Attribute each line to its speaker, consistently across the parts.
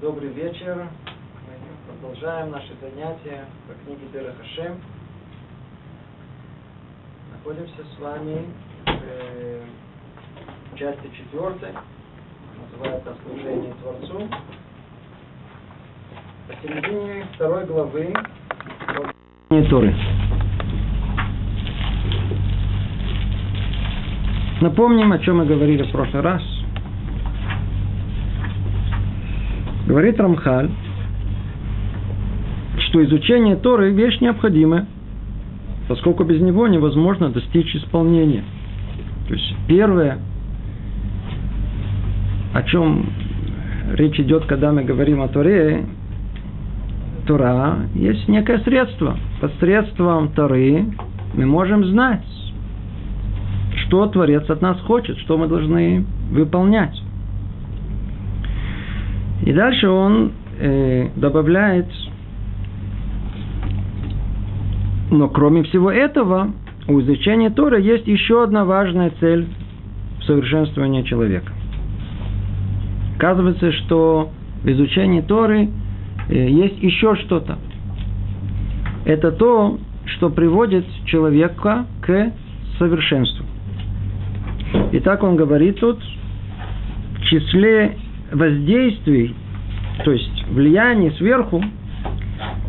Speaker 1: Добрый вечер. Мы продолжаем наши занятия по книге Дера. Находимся с вами в части четвертой. Называется «Служение Творцу». Посередине второй главы Торы. Напомним, о чем мы говорили в прошлый раз. Говорит Рамхаль, что изучение Торы – вещь необходимая, поскольку без него невозможно достичь исполнения. То есть первое, о чем речь идет, когда мы говорим о Торе, Тора есть некое средство. Посредством Торы мы можем знать, что Творец от нас хочет, что мы должны выполнять. Дальше он э, добавляет, но кроме всего этого, у изучения Тора есть еще одна важная цель в совершенствовании человека. Оказывается, что в изучении Торы э, есть еще что-то. Это то, что приводит человека к совершенству. И так он говорит тут, в числе воздействий, то есть влияний сверху,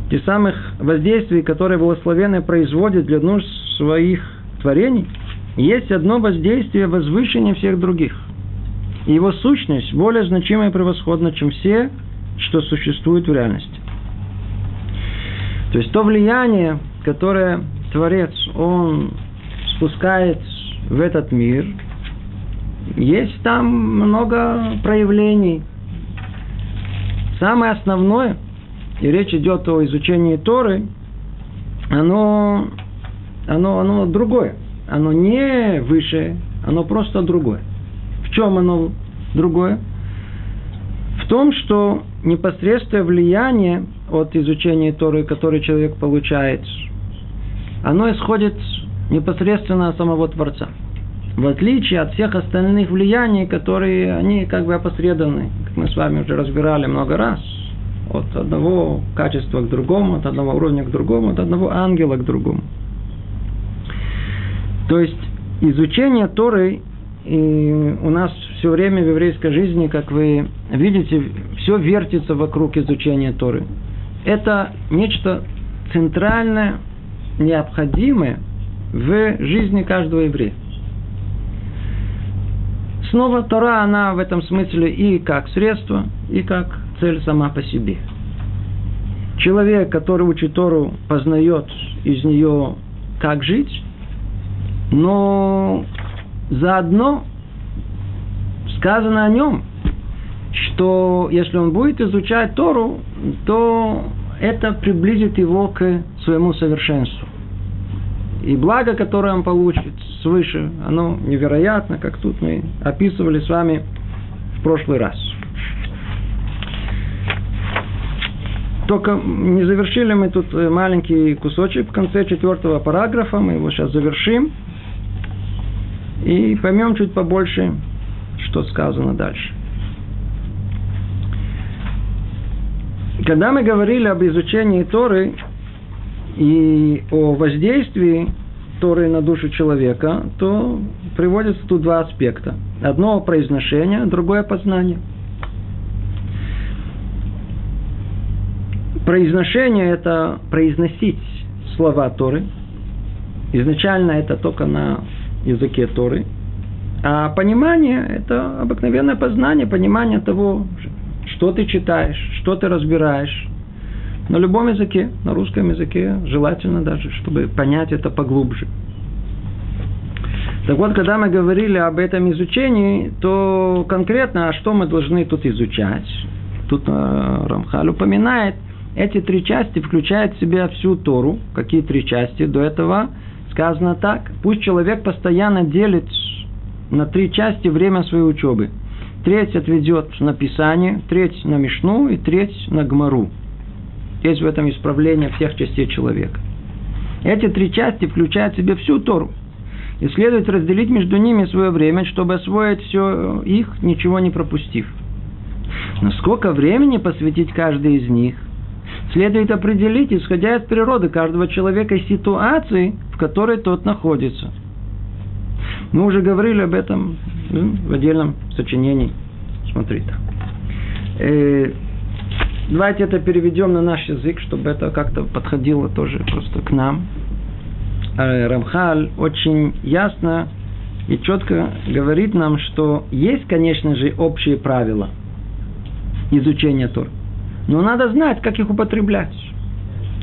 Speaker 1: те самых воздействий, которые благословенные производят для нужд своих творений, есть одно воздействие возвышения всех других. И его сущность более значимая и превосходна, чем все, что существует в реальности. То есть то влияние, которое Творец, он спускает в этот мир – есть там много проявлений. Самое основное, и речь идет о изучении Торы, оно, оно, оно другое. Оно не выше, оно просто другое. В чем оно другое? В том, что непосредственное влияние от изучения Торы, которое человек получает, оно исходит непосредственно от самого Творца – в отличие от всех остальных влияний, которые они как бы опосредованы, как мы с вами уже разбирали много раз, от одного качества к другому, от одного уровня к другому, от одного ангела к другому. То есть изучение Торы и у нас все время в еврейской жизни, как вы видите, все вертится вокруг изучения Торы. Это нечто центральное, необходимое в жизни каждого еврея. Снова Тора, она в этом смысле и как средство, и как цель сама по себе. Человек, который учит Тору, познает из нее, как жить, но заодно сказано о нем, что если он будет изучать Тору, то это приблизит его к своему совершенству. И благо, которое он получит свыше, оно невероятно, как тут мы описывали с вами в прошлый раз. Только не завершили мы тут маленький кусочек в конце четвертого параграфа, мы его сейчас завершим и поймем чуть побольше, что сказано дальше. Когда мы говорили об изучении Торы, и о воздействии Торы на душу человека, то приводятся тут два аспекта. Одно произношение, другое познание. Произношение – это произносить слова Торы. Изначально это только на языке Торы. А понимание – это обыкновенное познание, понимание того, что ты читаешь, что ты разбираешь, на любом языке, на русском языке, желательно даже, чтобы понять это поглубже. Так вот, когда мы говорили об этом изучении, то конкретно, а что мы должны тут изучать? Тут э, Рамхаль упоминает, эти три части включают в себя всю Тору. Какие три части? До этого сказано так. Пусть человек постоянно делит на три части время своей учебы. Треть отведет на Писание, треть на Мишну и треть на Гмару. Есть в этом исправление всех частей человека. Эти три части включают в себе всю Тору. И следует разделить между ними свое время, чтобы освоить все их, ничего не пропустив. Но сколько времени посвятить каждой из них, следует определить, исходя из природы каждого человека и ситуации, в которой тот находится. Мы уже говорили об этом в отдельном сочинении. Смотри там. Давайте это переведем на наш язык, чтобы это как-то подходило тоже просто к нам. Э, Рамхаль очень ясно и четко говорит нам, что есть, конечно же, общие правила изучения Тор. Но надо знать, как их употреблять.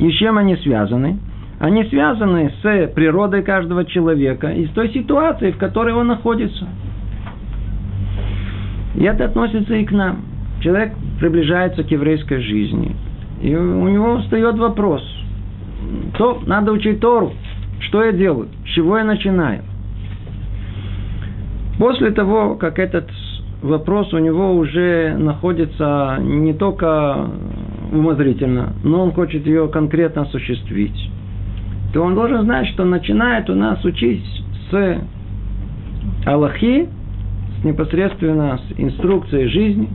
Speaker 1: И с чем они связаны? Они связаны с природой каждого человека и с той ситуацией, в которой он находится. И это относится и к нам. Человек приближается к еврейской жизни. И у него встает вопрос. То надо учить Тору. Что я делаю? С чего я начинаю? После того, как этот вопрос у него уже находится не только умозрительно, но он хочет ее конкретно осуществить, то он должен знать, что начинает у нас учить с Аллахи, непосредственно с инструкции жизни,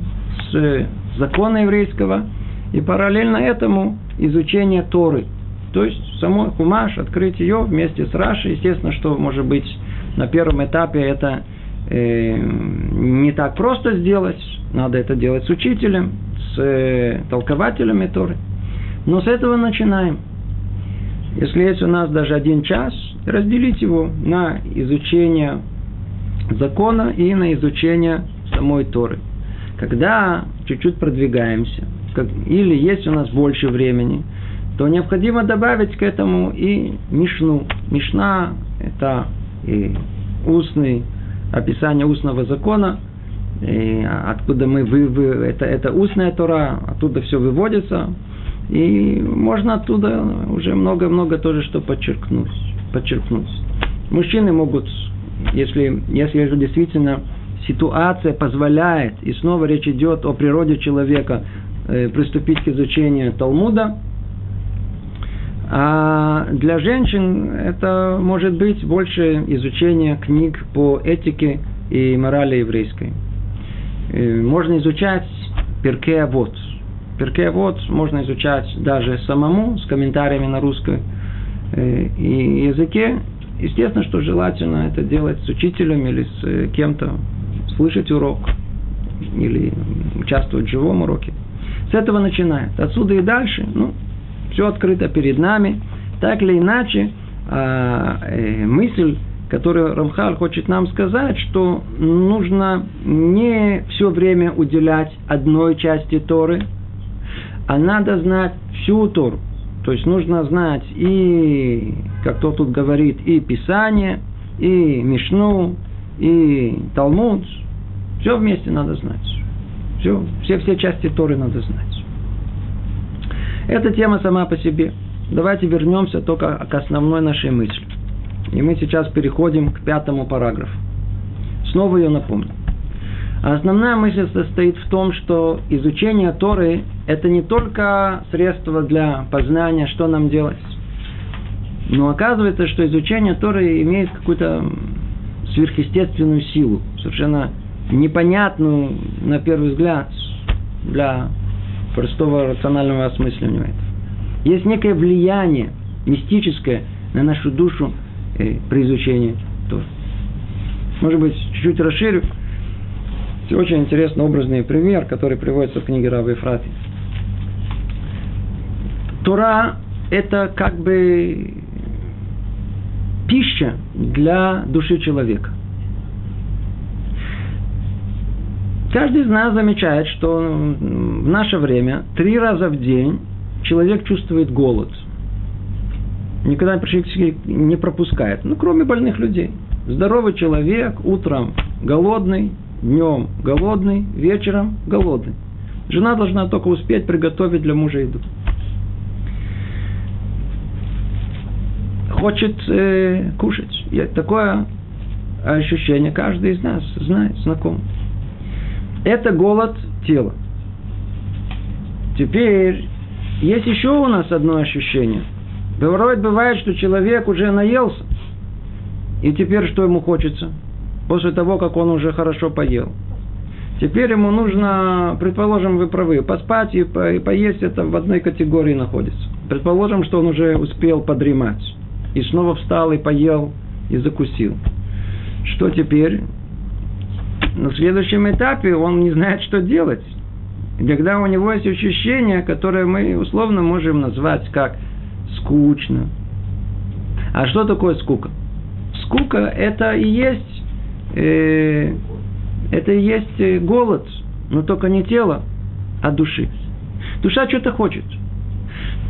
Speaker 1: закона еврейского, и параллельно этому изучение Торы. То есть самой Хумаш, открыть ее вместе с Рашей. Естественно, что может быть на первом этапе это э, не так просто сделать. Надо это делать с учителем, с э, толкователями Торы. Но с этого начинаем. Если есть у нас даже один час, разделить его на изучение закона и на изучение самой Торы. Когда чуть-чуть продвигаемся, как, или есть у нас больше времени, то необходимо добавить к этому и Мишну. Мишна – это и устный, описание устного закона, и откуда мы вы, вы это, это устная Тора, оттуда все выводится, и можно оттуда уже много-много тоже что подчеркнуть. подчеркнуть. Мужчины могут, если, если же действительно ситуация позволяет, и снова речь идет о природе человека, э, приступить к изучению Талмуда, а для женщин это может быть больше изучение книг по этике и морали еврейской. Э, можно изучать Перке Авод – Перке вот можно изучать даже самому, с комментариями на русском э, языке. Естественно, что желательно это делать с учителем или с кем-то, слышать урок или участвовать в живом уроке. С этого начинает. Отсюда и дальше, ну, все открыто перед нами. Так или иначе, а, э, мысль, которую Рамхаль хочет нам сказать, что нужно не все время уделять одной части Торы – а надо знать всю Тору. То есть нужно знать и, как кто тут говорит, и Писание, и Мишну, и Талмуд. Все вместе надо знать. Все, все, все части Торы надо знать. Эта тема сама по себе. Давайте вернемся только к основной нашей мысли. И мы сейчас переходим к пятому параграфу. Снова ее напомню. Основная мысль состоит в том, что изучение Торы – это не только средство для познания, что нам делать. Но оказывается, что изучение Торы имеет какую-то сверхъестественную силу, совершенно непонятную на первый взгляд для простого рационального осмысливания этого. Есть некое влияние мистическое на нашу душу э, при изучении Торы. Может быть, чуть-чуть расширю – очень интересный образный пример, который приводится в книге Рава Ефрати. Тура – это как бы пища для души человека. Каждый из нас замечает, что в наше время три раза в день человек чувствует голод. Никогда практически не пропускает. Ну, кроме больных людей. Здоровый человек утром голодный, днем голодный, вечером голодный. Жена должна только успеть приготовить для мужа еду. Хочет э, кушать. Такое ощущение каждый из нас знает, знаком. Это голод тела. Теперь есть еще у нас одно ощущение. Бывает, бывает, что человек уже наелся. И теперь что ему хочется? после того, как он уже хорошо поел. Теперь ему нужно, предположим, вы правы, поспать и, по, и поесть это в одной категории находится. Предположим, что он уже успел подремать. И снова встал и поел и закусил. Что теперь? На следующем этапе он не знает, что делать. Когда у него есть ощущение, которое мы условно можем назвать как скучно. А что такое скука? Скука это и есть э, это и есть э, голод, но только не тело, а души. Душа что-то хочет.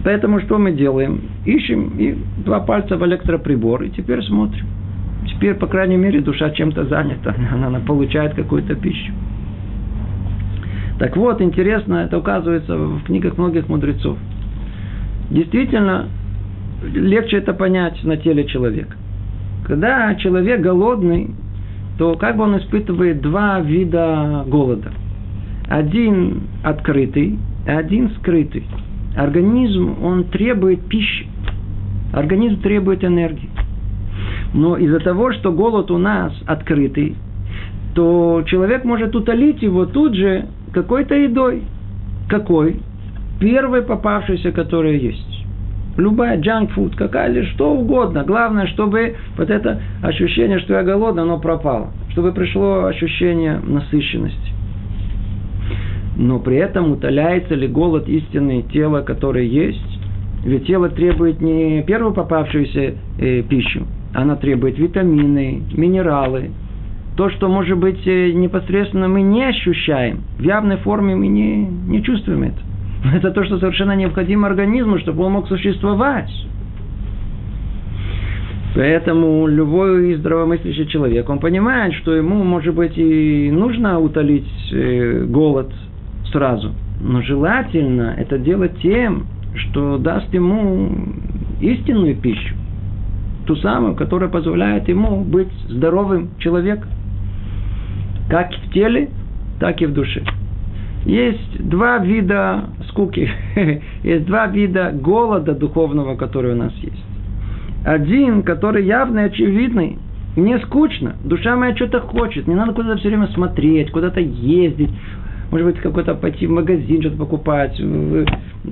Speaker 1: Поэтому что мы делаем? Ищем и два пальца в электроприбор, и теперь смотрим. Теперь, по крайней мере, душа чем-то занята, она, она получает какую-то пищу. Так вот, интересно, это указывается в книгах многих мудрецов. Действительно, легче это понять на теле человека. Когда человек голодный, то как бы он испытывает два вида голода. Один открытый, один скрытый. Организм, он требует пищи. Организм требует энергии. Но из-за того, что голод у нас открытый, то человек может утолить его тут же какой-то едой. Какой? Первой попавшейся, которая есть любая junk food, какая ли, что угодно. Главное, чтобы вот это ощущение, что я голодный, оно пропало. Чтобы пришло ощущение насыщенности. Но при этом утоляется ли голод истинный тела, которое есть? Ведь тело требует не первую попавшуюся э, пищу, она требует витамины, минералы, то, что, может быть, э, непосредственно мы не ощущаем, в явной форме мы не, не чувствуем это. Это то, что совершенно необходимо организму, чтобы он мог существовать. Поэтому любой здравомыслящий человек, он понимает, что ему, может быть, и нужно утолить э, голод сразу. Но желательно это делать тем, что даст ему истинную пищу. Ту самую, которая позволяет ему быть здоровым человеком. Как в теле, так и в душе. Есть два вида скуки, есть два вида голода духовного, который у нас есть. Один, который явный, очевидный, мне скучно, душа моя что-то хочет, не надо куда-то все время смотреть, куда-то ездить, может быть, какой-то пойти в магазин что-то покупать,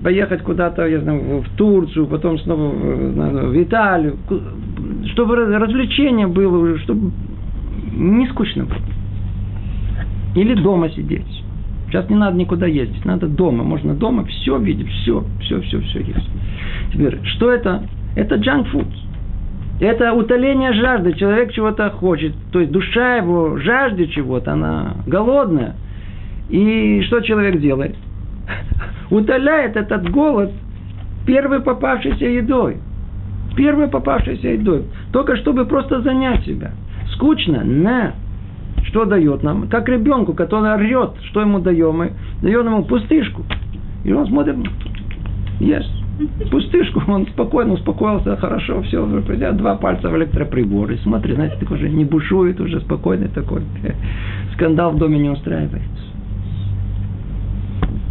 Speaker 1: поехать куда-то, я знаю, в Турцию, потом снова в Италию, чтобы развлечение было, чтобы не скучно было. Или дома сидеть. Сейчас не надо никуда ездить, надо дома. Можно дома все видеть, все, все, все, все есть. Теперь, что это? Это junk food. Это утоление жажды. Человек чего-то хочет. То есть душа его жаждет чего-то, она голодная. И что человек делает? Утоляет этот голод первой попавшейся едой. Первой попавшейся едой. Только чтобы просто занять себя. Скучно? На что дает нам? Как ребенку, который орет, что ему даем? Мы даем ему пустышку. И он смотрит, ест пустышку, он спокойно успокоился, хорошо, все, придет два пальца в электроприбор, и смотрит, знаете, такой уже не бушует, уже спокойный такой. Скандал в доме не устраивается.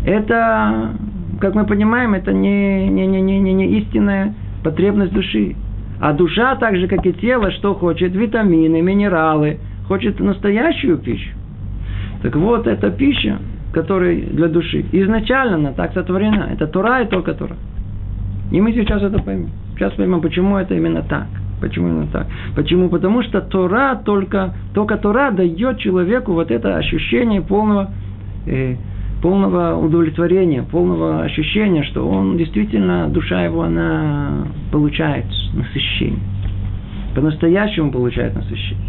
Speaker 1: Это, как мы понимаем, это не, не, не, не, не, не истинная потребность души. А душа, так же, как и тело, что хочет? Витамины, минералы – хочет настоящую пищу. Так вот, эта пища, которая для души, изначально она так сотворена. Это Тора и только Тора. И мы сейчас это поймем. Сейчас поймем, почему это именно так. Почему именно так? Почему? Потому что Тора только, только Тора дает человеку вот это ощущение полного, э, полного удовлетворения, полного ощущения, что он действительно, душа его, она получает насыщение. По-настоящему получает насыщение.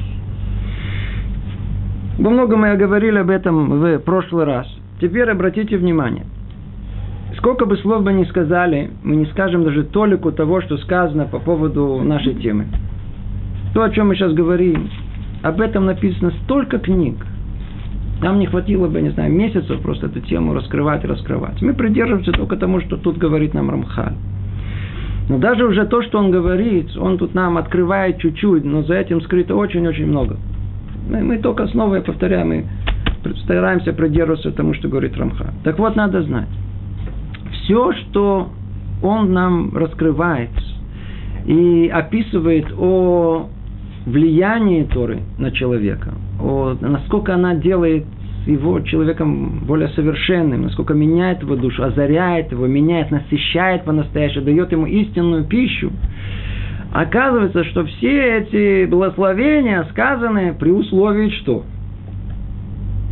Speaker 1: Во многом мы говорили об этом в прошлый раз. Теперь обратите внимание. Сколько бы слов бы ни сказали, мы не скажем даже толику того, что сказано по поводу нашей темы. То, о чем мы сейчас говорим, об этом написано столько книг. Нам не хватило бы, не знаю, месяцев просто эту тему раскрывать и раскрывать. Мы придерживаемся только тому, что тут говорит нам Рамхаль. Но даже уже то, что он говорит, он тут нам открывает чуть-чуть, но за этим скрыто очень-очень много. Мы, мы только снова, я повторяю, мы стараемся придерживаться тому, что говорит Рамха. Так вот, надо знать. Все, что он нам раскрывает и описывает о влиянии Торы на человека, насколько она делает его человеком более совершенным, насколько меняет его душу, озаряет его, меняет, насыщает по-настоящему, дает ему истинную пищу. Оказывается, что все эти благословения сказаны при условии что?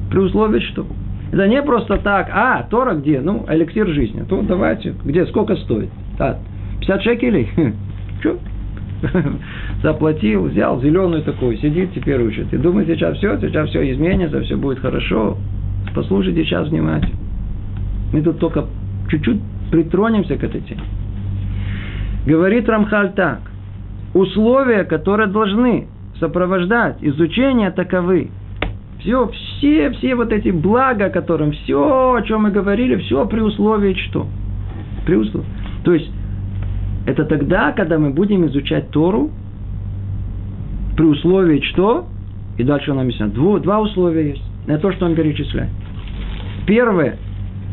Speaker 1: При условии что? Это не просто так, а, Тора где? Ну, эликсир жизни. То давайте, где, сколько стоит? А, 50 шекелей? Что? Заплатил, взял зеленую такую, сидит, теперь учит. И думает, сейчас все, сейчас все изменится, все будет хорошо. Послушайте сейчас внимательно. Мы тут только чуть-чуть притронемся к этой теме. Говорит Рамхаль так условия, которые должны сопровождать изучение таковы. Все, все, все вот эти блага, которым все, о чем мы говорили, все при условии что? При условии. То есть, это тогда, когда мы будем изучать Тору, при условии что? И дальше он объясняет. Два, два условия есть. Это то, что он перечисляет. Первое.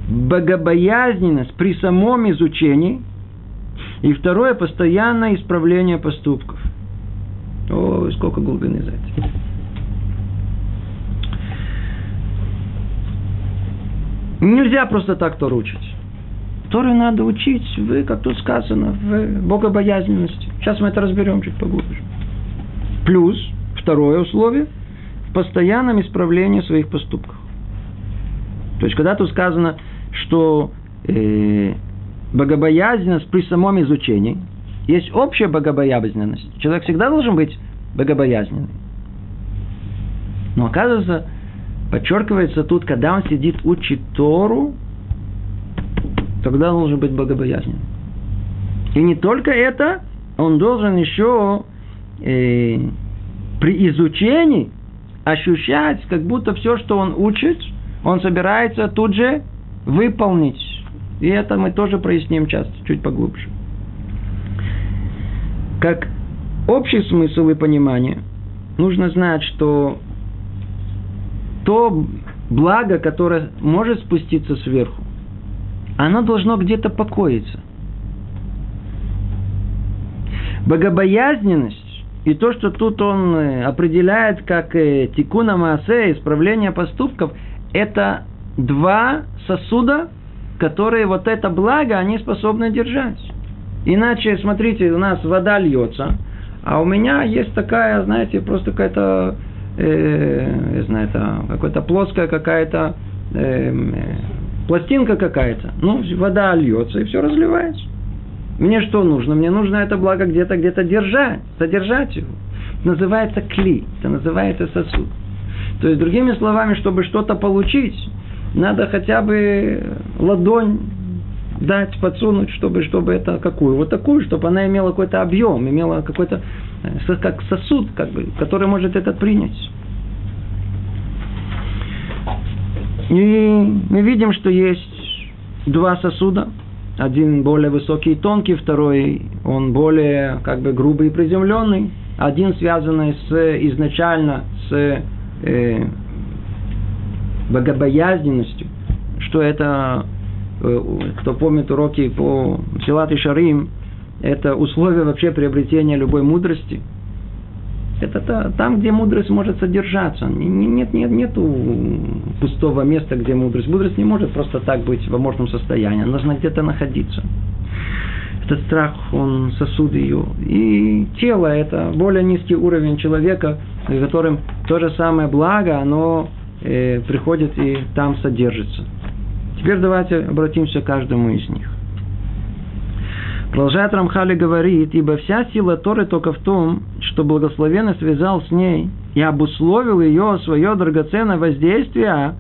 Speaker 1: Богобоязненность при самом изучении – и второе – постоянное исправление поступков. О, сколько глубины за этим. Нельзя просто так Тору учить. Тору надо учить, вы, как тут сказано, в богобоязненности. Сейчас мы это разберем чуть поглубже. Плюс, второе условие, в постоянном исправлении своих поступков. То есть, когда тут сказано, что э, богобоязненность при самом изучении. Есть общая богобоязненность. Человек всегда должен быть богобоязненный. Но оказывается, подчеркивается тут, когда он сидит, учит Тору, тогда он должен быть богобоязненным. И не только это, он должен еще э, при изучении ощущать, как будто все, что он учит, он собирается тут же выполнить. И это мы тоже проясним часто, чуть поглубже. Как общий смысл и понимание, нужно знать, что то благо, которое может спуститься сверху, оно должно где-то покоиться. Богобоязненность и то, что тут он э, определяет как э, тикуна маасе, исправление поступков, это два сосуда, которые вот это благо, они способны держать. Иначе, смотрите, у нас вода льется, а у меня есть такая, знаете, просто какая-то, э, я знаю, это какая-то плоская какая-то э, пластинка какая-то. Ну, вода льется и все разливается. Мне что нужно? Мне нужно это благо где-то, где-то держать, содержать его. Это называется кли, это называется сосуд. То есть, другими словами, чтобы что-то получить, надо хотя бы ладонь дать, подсунуть, чтобы, чтобы это какую? Вот такую, чтобы она имела какой-то объем, имела какой-то, э, как сосуд, как бы, который может этот принять. И мы видим, что есть два сосуда. Один более высокий и тонкий, второй он более как бы грубый и приземленный. Один связанный с изначально с э, богобоязненностью, что это, э, кто помнит уроки по Силат и Шарим, это условие вообще приобретения любой мудрости. Это там, где мудрость может содержаться. Нет, нет, нету пустого места, где мудрость. Мудрость не может просто так быть в аморфном состоянии. Она должна где-то находиться. Этот страх, он сосуд ее. И тело – это более низкий уровень человека, в котором то же самое благо, оно э, приходит и там содержится. Теперь давайте обратимся к каждому из них. Продолжает Рамхали говорит, ибо вся сила Торы только в том, что благословенно связал с ней и обусловил ее свое драгоценное воздействие,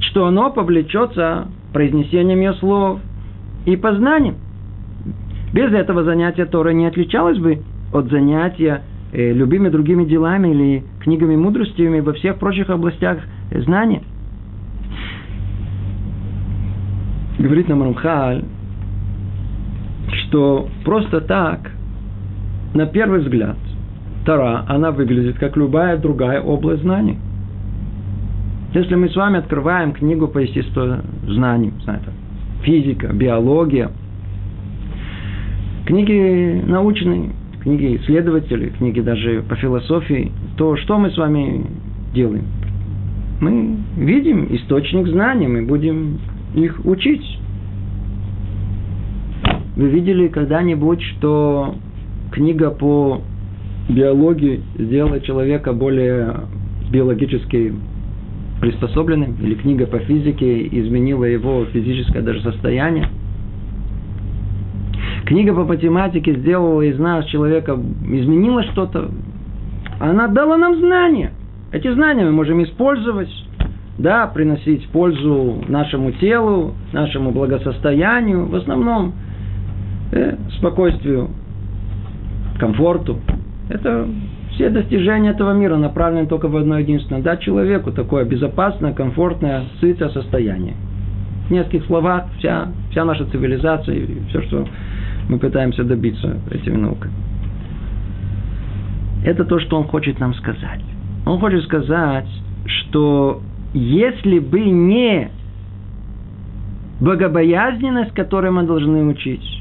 Speaker 1: что оно повлечется произнесением ее слов и познанием. Без этого занятия Торы не отличалось бы от занятия э, любыми другими делами или книгами мудростями во всех прочих областях знания. Говорит нам Рамхаль, что просто так, на первый взгляд, Тара, она выглядит как любая другая область знаний. Если мы с вами открываем книгу по естеству знаний, знаете, физика, биология, книги научные, книги исследователей, книги даже по философии, то что мы с вами делаем? мы видим источник знаний, мы будем их учить. Вы видели когда-нибудь, что книга по биологии сделала человека более биологически приспособленным, или книга по физике изменила его физическое даже состояние. Книга по математике сделала из нас человека, изменила что-то. Она дала нам знания. Эти знания мы можем использовать, да, приносить пользу нашему телу, нашему благосостоянию, в основном э, спокойствию, комфорту. Это все достижения этого мира направлены только в одно единственное. Дать человеку такое безопасное, комфортное, сытое состояние. В нескольких словах вся, вся наша цивилизация и все, что мы пытаемся добиться этими науками. Это то, что он хочет нам сказать. Он хочет сказать, что если бы не богобоязненность, которой мы должны учить,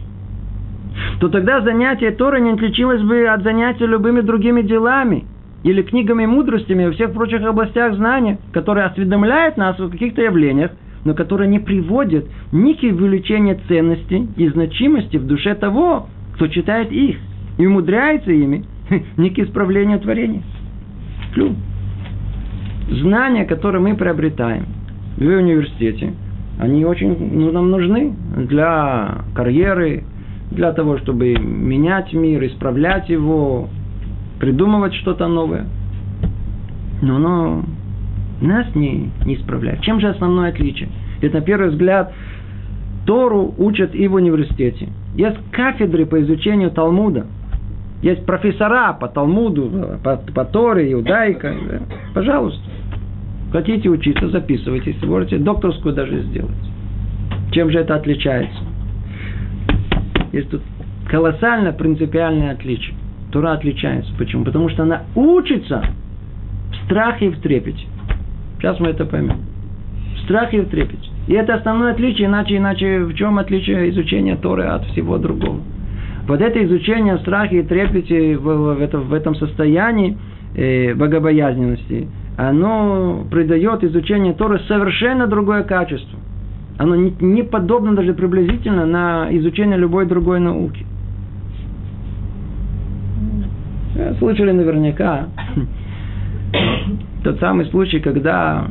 Speaker 1: то тогда занятие Торы не отличилось бы от занятия любыми другими делами или книгами мудростями во всех прочих областях знания, которые осведомляют нас о каких-то явлениях, но которые не приводят ни к увеличению ценности и значимости в душе того, кто читает их и умудряется ими, ни к исправлению творения. Клю. Знания, которые мы приобретаем в университете, они очень ну, нам нужны для карьеры, для того, чтобы менять мир, исправлять его, придумывать что-то новое. Но оно нас не, не исправляет. Чем же основное отличие? Ведь на первый взгляд Тору учат и в университете. Есть кафедры по изучению Талмуда. Есть профессора по Талмуду, по, по Торе, иудаика. Да? Пожалуйста. Хотите учиться, записывайтесь. Можете докторскую даже сделать. Чем же это отличается? Есть тут колоссально принципиальное отличие. Тура отличается. Почему? Потому что она учится в страхе и в трепете. Сейчас мы это поймем. В страхе и в трепете. И это основное отличие, иначе, иначе в чем отличие изучения Торы от всего другого? Вот это изучение в страхе и трепете в, в, это, в этом состоянии э, богобоязненности, оно придает изучению Торы совершенно другое качество – оно не, не подобно даже приблизительно на изучение любой другой науки. Слышали наверняка тот самый случай, когда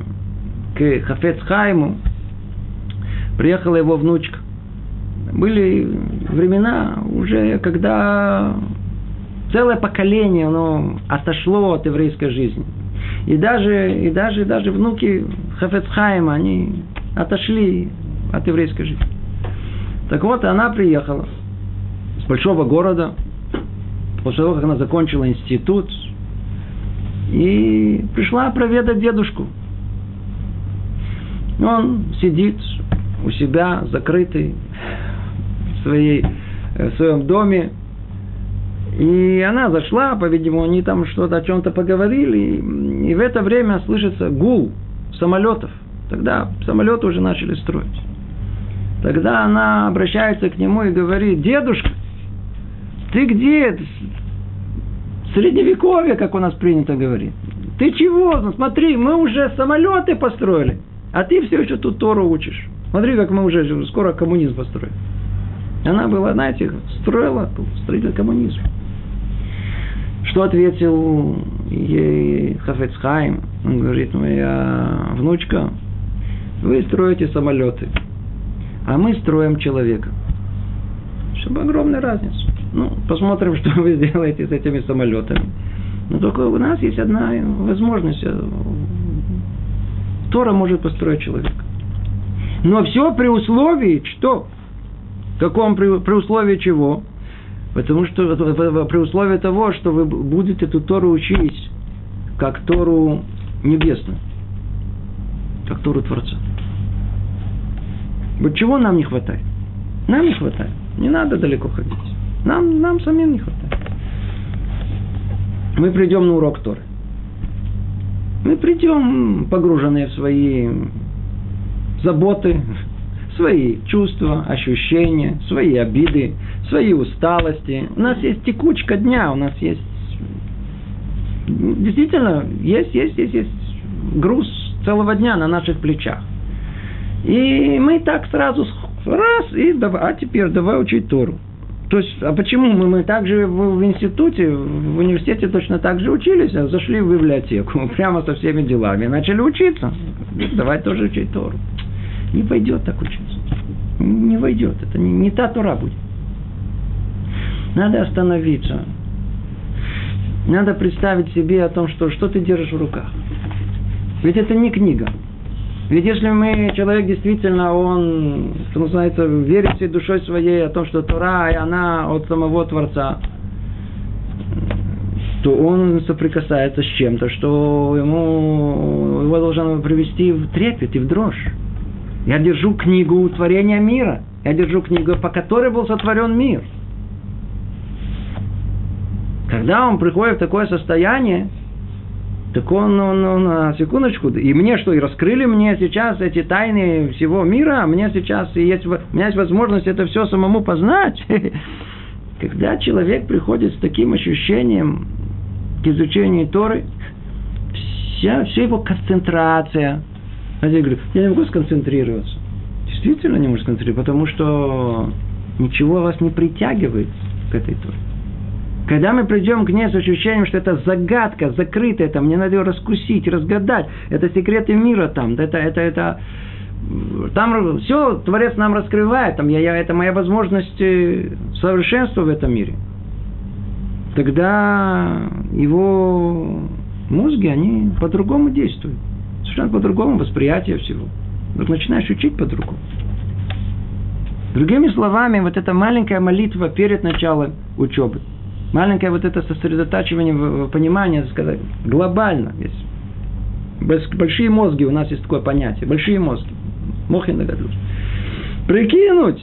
Speaker 1: к Хафец Хайму приехала его внучка. Были времена уже, когда целое поколение оно отошло от еврейской жизни. И даже, и даже, даже внуки Хафецхайма, они отошли от еврейской жизни. Так вот, она приехала с большого города, после того, как она закончила институт, и пришла проведать дедушку. Он сидит у себя, закрытый, в, своей, э, в своем доме, и она зашла, по-видимому, они там что-то о чем-то поговорили, и в это время слышится гул самолетов. Тогда самолеты уже начали строить. Тогда она обращается к нему и говорит, дедушка, ты где? Средневековье, как у нас принято говорить. Ты чего? Ну, смотри, мы уже самолеты построили, а ты все еще тут Тору учишь. Смотри, как мы уже скоро коммунизм построим. Она была, знаете, строила строитель коммунизма. Что ответил ей Хафецхайм? Он говорит, моя внучка, вы строите самолеты, а мы строим человека. Чтобы огромная разница. Ну, посмотрим, что вы сделаете с этими самолетами. Но только у нас есть одна возможность. Тора может построить человека. Но все при условии, что? В каком при, при условии чего? Потому что при условии того, что вы будете эту Тору учить, как Тору небесную, как Тору Творца. Вот чего нам не хватает? Нам не хватает. Не надо далеко ходить. Нам, нам самим не хватает. Мы придем на урок Торы. Мы придем погруженные в свои заботы, свои чувства, ощущения, свои обиды, свои усталости. У нас есть текучка дня, у нас есть действительно есть, есть, есть, есть груз целого дня на наших плечах. И мы так сразу раз, и давай, а теперь давай учить Тору. То есть, а почему мы, мы также в, в институте, в университете точно так же учились, а зашли в библиотеку прямо со всеми делами, начали учиться. Давай тоже учить Тору. Не пойдет так учиться. Не войдет. Это не, не та Тора будет. Надо остановиться. Надо представить себе о том, что, что ты держишь в руках. Ведь это не книга. Ведь если мы, человек действительно, он, что называется, верит всей душой своей о том, что Тора, и она от самого Творца, то он соприкасается с чем-то, что ему, его должно привести в трепет и в дрожь. Я держу книгу творения мира. Я держу книгу, по которой был сотворен мир. Когда он приходит в такое состояние, так он, он, он, на секундочку, и мне что, и раскрыли мне сейчас эти тайны всего мира, а мне сейчас есть, у меня есть возможность это все самому познать. Когда человек приходит с таким ощущением к изучению Торы, вся, вся его концентрация. А я говорю, я не могу сконцентрироваться. Действительно не могу сконцентрироваться, потому что ничего вас не притягивает к этой Торе. Когда мы придем к ней с ощущением, что это загадка, закрытая, там, мне надо ее раскусить, разгадать, это секреты мира там, это, это, это, там все Творец нам раскрывает, там, я, я, это моя возможность э, совершенства в этом мире. Тогда его мозги, они по-другому действуют. Совершенно по-другому восприятие всего. Вдруг начинаешь учить по-другому. Другими словами, вот эта маленькая молитва перед началом учебы – Маленькое вот это сосредотачивание в понимании, сказать, глобально есть. Большие мозги, у нас есть такое понятие, большие мозги. Мохин догадываюсь. Прикинуть,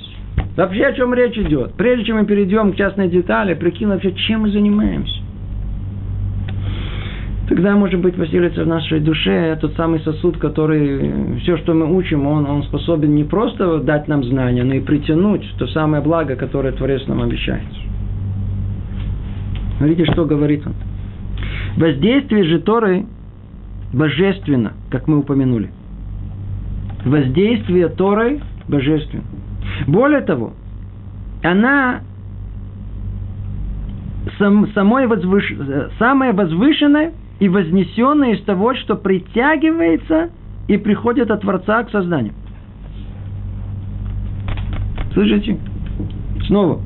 Speaker 1: вообще о чем речь идет. Прежде чем мы перейдем к частной детали, прикинуть вообще, чем мы занимаемся. Тогда, может быть, поселится в нашей душе тот самый сосуд, который все, что мы учим, он, он способен не просто дать нам знания, но и притянуть то самое благо, которое Творец нам обещает. Смотрите, что говорит он. Воздействие же Торы божественно, как мы упомянули. Воздействие Торы божественно. Более того, она сам, самой возвыш... самая возвышенная и вознесенная из того, что притягивается и приходит от Творца к созданию. Слышите? Снова.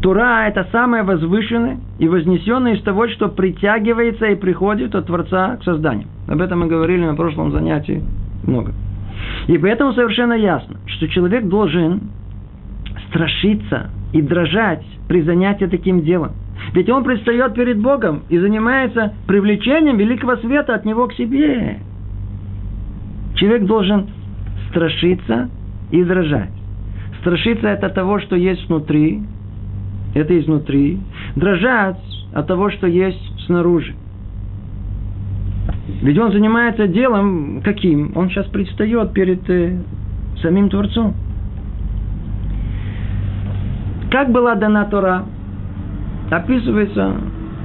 Speaker 1: Тура – это самое возвышенное и вознесенное из того, что притягивается и приходит от Творца к созданию. Об этом мы говорили на прошлом занятии много. И поэтому совершенно ясно, что человек должен страшиться и дрожать при занятии таким делом. Ведь он предстает перед Богом и занимается привлечением великого света от него к себе. Человек должен страшиться и дрожать. Страшиться это того, что есть внутри, это изнутри, дрожать от того, что есть снаружи. Ведь он занимается делом каким? Он сейчас предстает перед э, самим Творцом. Как была дана Тора? Описывается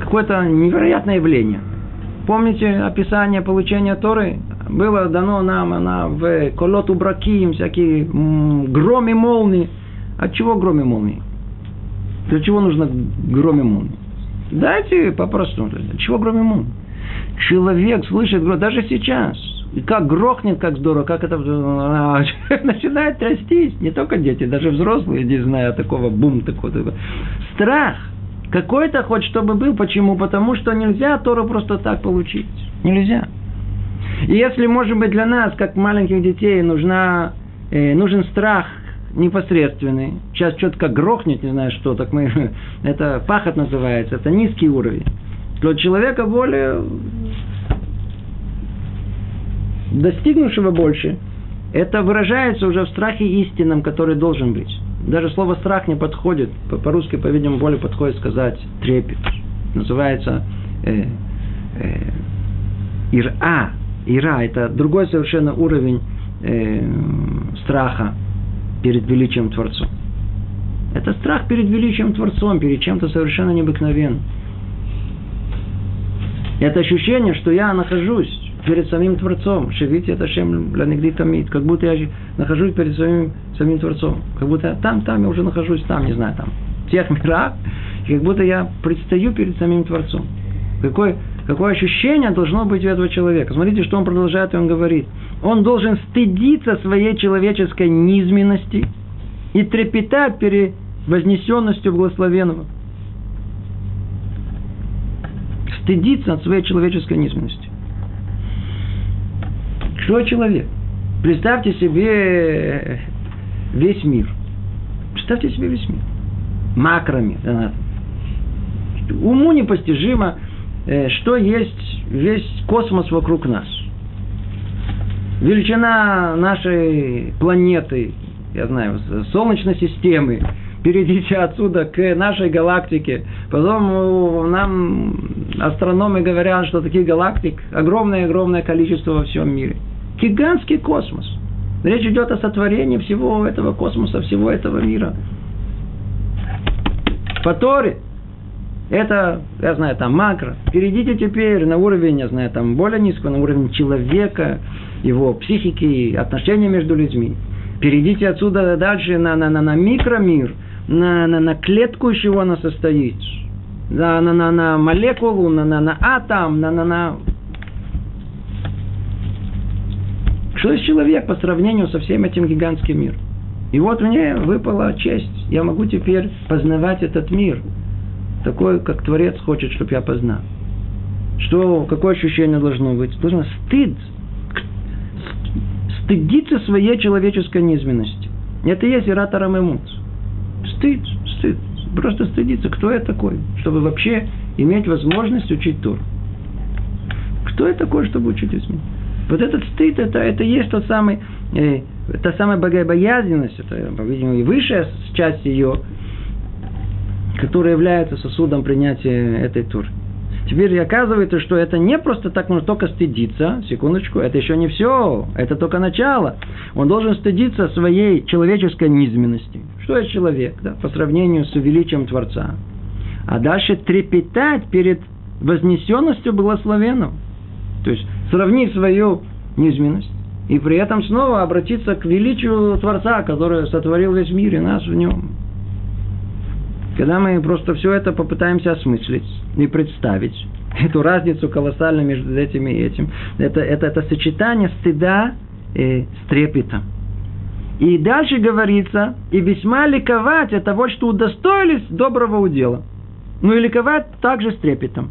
Speaker 1: какое-то невероятное явление. Помните описание получения Торы? Было дано нам она в колоту браким, всякие громы молнии. От чего громы молнии? Для чего нужно гром и молнии? Дайте по-простому. Чего гром и молнии? Человек слышит гром, даже сейчас. И как грохнет, как здорово, как это начинает трястись. Не только дети, даже взрослые, не знаю, такого бум, такого. Страх. Какой-то хоть чтобы был. Почему? Потому что нельзя Тору просто так получить. Нельзя. И если, может быть, для нас, как маленьких детей, нужна, э, нужен страх – непосредственный. Сейчас как грохнет, не знаю что, так мы... Это пахот называется, это низкий уровень. Для человека более достигнувшего больше, это выражается уже в страхе истинном, который должен быть. Даже слово страх не подходит. По-русски, по-видимому, более подходит сказать трепет. Называется э, э, ира. Ира – это другой совершенно уровень э, страха перед величием Творцом. Это страх перед величием Творцом, перед чем-то совершенно необыкновенным. Это ощущение, что я нахожусь перед самим Творцом. Шевите это шем ланигди тамид. Как будто я нахожусь перед самим, самим Творцом. Как будто там, там я уже нахожусь, там, не знаю, там, в тех мирах. Как будто я предстаю перед самим Творцом. Какое, какое ощущение должно быть у этого человека. Смотрите, что он продолжает, и он говорит. Он должен стыдиться своей человеческой низменности и трепетать перед вознесенностью благословенного. Стыдиться от своей человеческой низменности. Что человек? Представьте себе весь мир. Представьте себе весь мир. Макромир. Уму непостижимо, э, что есть весь космос вокруг нас. Величина нашей планеты, я знаю, Солнечной системы, перейдите отсюда к нашей галактике. Потом нам астрономы говорят, что таких галактик огромное-огромное количество во всем мире. Гигантский космос. Речь идет о сотворении всего этого космоса, всего этого мира. По это, я знаю, там макро. Перейдите теперь на уровень, я знаю, там более низкого, на уровень человека, его психики, отношения между людьми. Перейдите отсюда дальше на, на, на, на микромир, на, на, на клетку, из чего она состоит, на, на, на, на молекулу, на, на, на атом, на, на, на... Что есть человек по сравнению со всем этим гигантским миром? И вот мне выпала честь. Я могу теперь познавать этот мир. Такой, как Творец хочет, чтобы я познал. Что, какое ощущение должно быть? Должно стыд. Стыдиться своей человеческой низменности. Это и есть иратарам эмоций. Стыд, стыд. Просто стыдиться, кто я такой, чтобы вообще иметь возможность учить Тур. Кто я такой, чтобы учить Исмин? Вот этот стыд, это, это есть тот самый, э, та самая богобоязненность, это, по-видимому, и высшая часть ее, которая является сосудом принятия этой Туры. Теперь оказывается, что это не просто так нужно только стыдиться, секундочку, это еще не все, это только начало. Он должен стыдиться своей человеческой низменности. Что есть человек, да, по сравнению с величием Творца. А дальше трепетать перед вознесенностью благословенного. То есть сравнить свою низменность и при этом снова обратиться к величию Творца, который сотворил весь мир и нас в нем. Когда мы просто все это попытаемся осмыслить и представить, эту разницу колоссальную между этим и этим, это, это, это сочетание стыда и с трепетом. И дальше говорится, и весьма ликовать от того, что удостоились доброго удела. Ну и ликовать также с трепетом.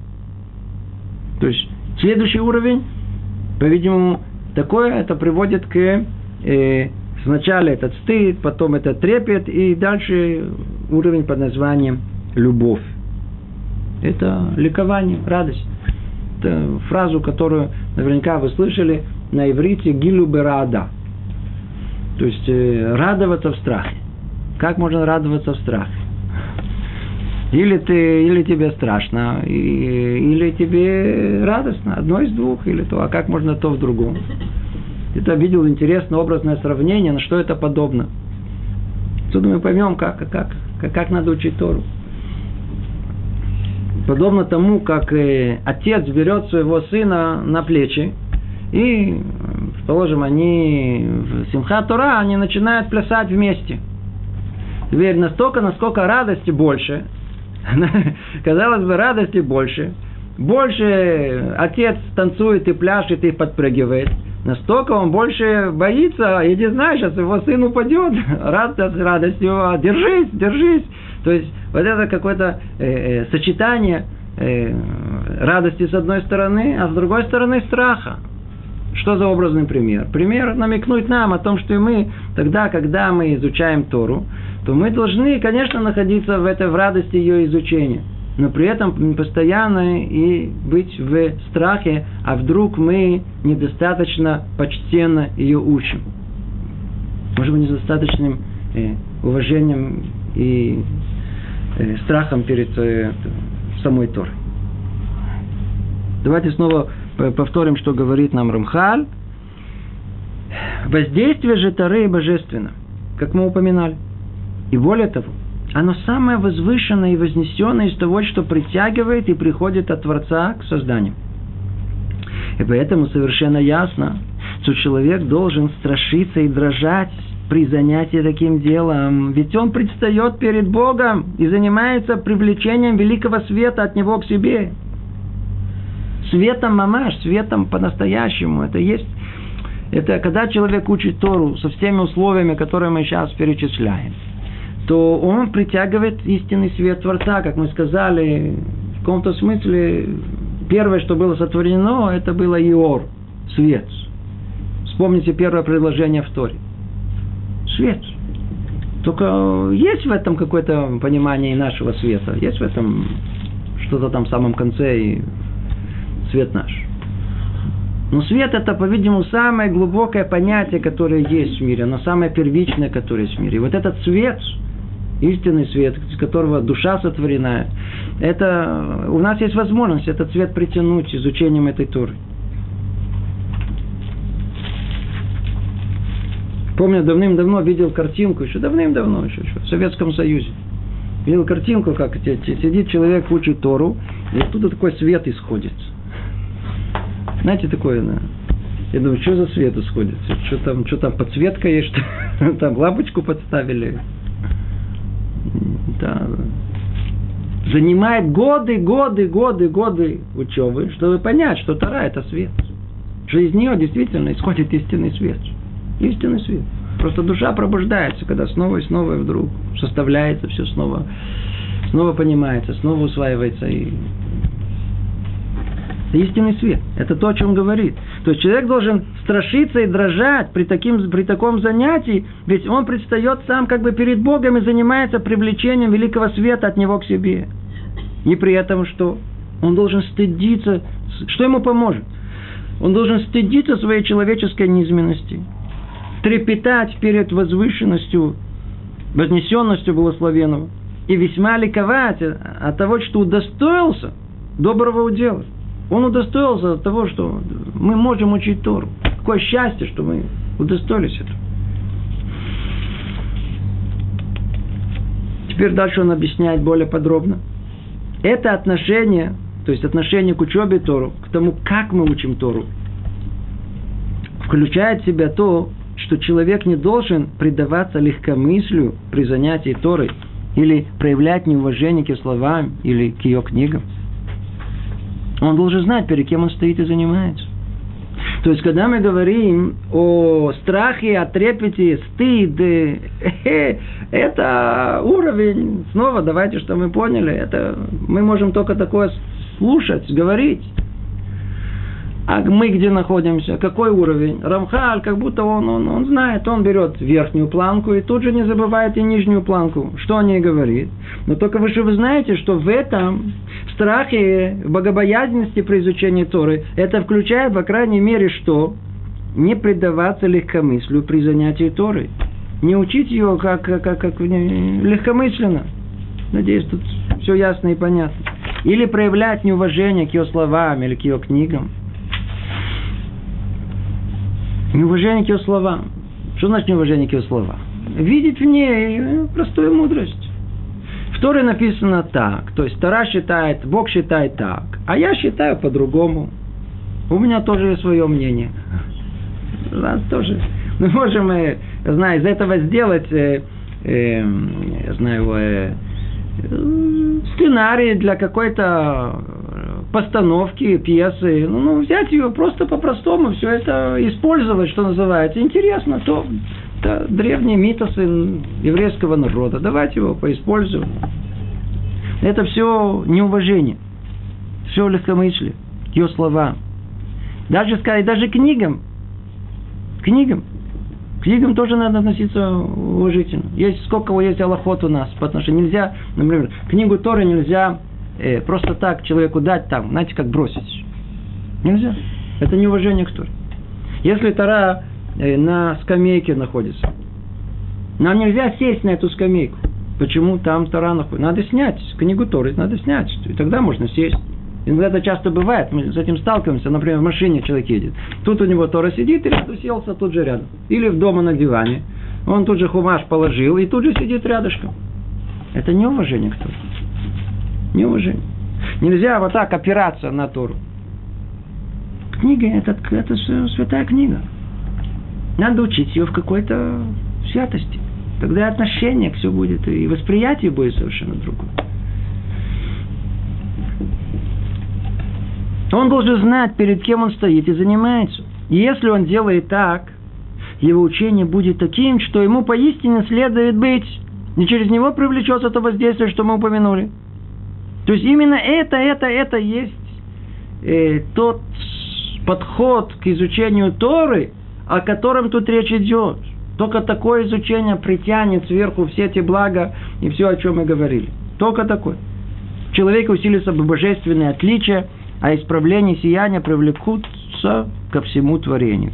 Speaker 1: То есть следующий уровень, по-видимому, такое это приводит к э, Сначала этот стыд, потом этот трепет, и дальше уровень под названием любовь. Это ликование, радость. Это фразу, которую наверняка вы слышали на иврите «гилу берада». То есть э, радоваться в страхе. Как можно радоваться в страхе? Или, ты, или тебе страшно, и, или тебе радостно. Одно из двух, или то. А как можно то в другом? где-то видел интересное образное сравнение, на что это подобно. Отсюда мы поймем, как, как, как, надо учить Тору. Подобно тому, как э, отец берет своего сына на плечи, и, положим, они в Симха Тора, они начинают плясать вместе. Теперь настолько, насколько радости больше, казалось бы, радости больше, больше отец танцует и пляшет и подпрыгивает – Настолько он больше боится, и не знаешь, сейчас его сын упадет, радость, радостью, держись, держись. То есть, вот это какое-то э, э, сочетание э, радости с одной стороны, а с другой стороны страха. Что за образный пример? Пример намекнуть нам о том, что мы тогда, когда мы изучаем Тору, то мы должны, конечно, находиться в этой в радости ее изучения но при этом постоянно и быть в страхе, а вдруг мы недостаточно почтенно ее учим. Может быть, недостаточным э, уважением и э, страхом перед э, самой Торой. Давайте снова повторим, что говорит нам Рамхаль. Воздействие же Торы божественно, как мы упоминали. И более того, оно самое возвышенное и вознесенное из того, что притягивает и приходит от Творца к созданию. И поэтому совершенно ясно, что человек должен страшиться и дрожать при занятии таким делом. Ведь он предстает перед Богом и занимается привлечением великого света от него к себе. Светом мамаш, светом по-настоящему. Это есть это когда человек учит Тору со всеми условиями, которые мы сейчас перечисляем, то он притягивает истинный свет Творца, как мы сказали, в каком-то смысле первое, что было сотворено, это было Иор, свет. Вспомните первое предложение в Торе. Свет. Только есть в этом какое-то понимание и нашего света. Есть в этом что-то там в самом конце и свет наш. Но свет это, по-видимому, самое глубокое понятие, которое есть в мире, но самое первичное, которое есть в мире. И вот этот свет, истинный свет, из которого душа сотворена, это у нас есть возможность этот свет притянуть изучением этой туры. Помню, давным-давно видел картинку, еще давным-давно, еще, еще в Советском Союзе. Видел картинку, как сидит человек, учит Тору, и оттуда такой свет исходит – знаете, такое, да. Я думаю, что за свет исходит? Что там, что там подсветка есть, что там лампочку подставили. Да. Занимает годы, годы, годы, годы учебы, чтобы понять, что Тара – это свет. Что из нее действительно исходит истинный свет. Истинный свет. Просто душа пробуждается, когда снова и снова вдруг составляется все снова, снова понимается, снова усваивается и это истинный свет. Это то, о чем говорит. То есть человек должен страшиться и дрожать при, таким, при таком занятии, ведь он предстает сам как бы перед Богом и занимается привлечением великого света от него к себе. И при этом что? Он должен стыдиться. Что ему поможет? Он должен стыдиться своей человеческой низменности, трепетать перед возвышенностью, вознесенностью благословенного и весьма ликовать от того, что удостоился доброго удела. Он удостоился того, что мы можем учить Тору. Какое счастье, что мы удостоились этого. Теперь дальше он объясняет более подробно. Это отношение, то есть отношение к учебе Тору, к тому, как мы учим Тору, включает в себя то, что человек не должен предаваться легкомыслию при занятии Торой или проявлять неуважение к ее словам или к ее книгам. Он должен знать, перед кем он стоит и занимается. То есть, когда мы говорим о страхе, о трепете, стыд, э, это уровень, снова давайте, что мы поняли, это мы можем только такое слушать, говорить. А мы где находимся? Какой уровень? Рамхаль, как будто он, он, он знает, он берет верхнюю планку и тут же не забывает и нижнюю планку. Что он ей говорит? Но только вы же вы знаете, что в этом страхе, богобоязненности при изучении Торы, это включает, по крайней мере, что? Не предаваться легкомыслию при занятии Торы. Не учить ее как, как, как легкомысленно. Надеюсь, тут все ясно и понятно. Или проявлять неуважение к ее словам или к ее книгам. Неуважение к ее словам. Что значит неуважение к ее словам? Видеть в ней простую мудрость. Торе написано так. То есть Тора считает, Бог считает так. А я считаю по-другому. У меня тоже есть свое мнение. У нас тоже. Мы можем, э, знаю, из этого сделать, э, э, знаю, э, сценарий для какой-то постановки, пьесы, ну, ну взять ее просто по-простому, все это использовать, что называется. Интересно, то это древние митосы еврейского народа. Давайте его поиспользуем. Это все неуважение, все легкомыслие, ее слова. Даже сказать, даже книгам, книгам, книгам тоже надо относиться уважительно. Есть сколько есть аллахот у нас по отношению. Нельзя, например, книгу Торы нельзя э, просто так человеку дать там, знаете, как бросить. Нельзя. Это неуважение к Торе. Если Тора на скамейке находится, нам нельзя сесть на эту скамейку. Почему там Тора находится? Надо снять книгу Торы, надо снять, и тогда можно сесть. Иногда это часто бывает, мы с этим сталкиваемся, например, в машине человек едет. Тут у него Тора сидит, и рядом селся тут же рядом. Или в дома на диване. Он тут же хумаш положил, и тут же сидит рядышком. Это неуважение к Торе. Неуважение. Нельзя вот так опираться на Тору. книга, это, это святая книга. Надо учить ее в какой-то святости. Тогда отношение к все будет, и восприятие будет совершенно другое. Он должен знать, перед кем он стоит и занимается. И если он делает так, его учение будет таким, что ему поистине следует быть. И через него привлечется то воздействие, что мы упомянули. То есть именно это, это, это есть э, тот подход к изучению Торы, о котором тут речь идет. Только такое изучение притянет сверху все эти блага и все, о чем мы говорили. Только такое. Человек усилится бы божественные отличия, а исправление сияния привлекутся ко всему творению.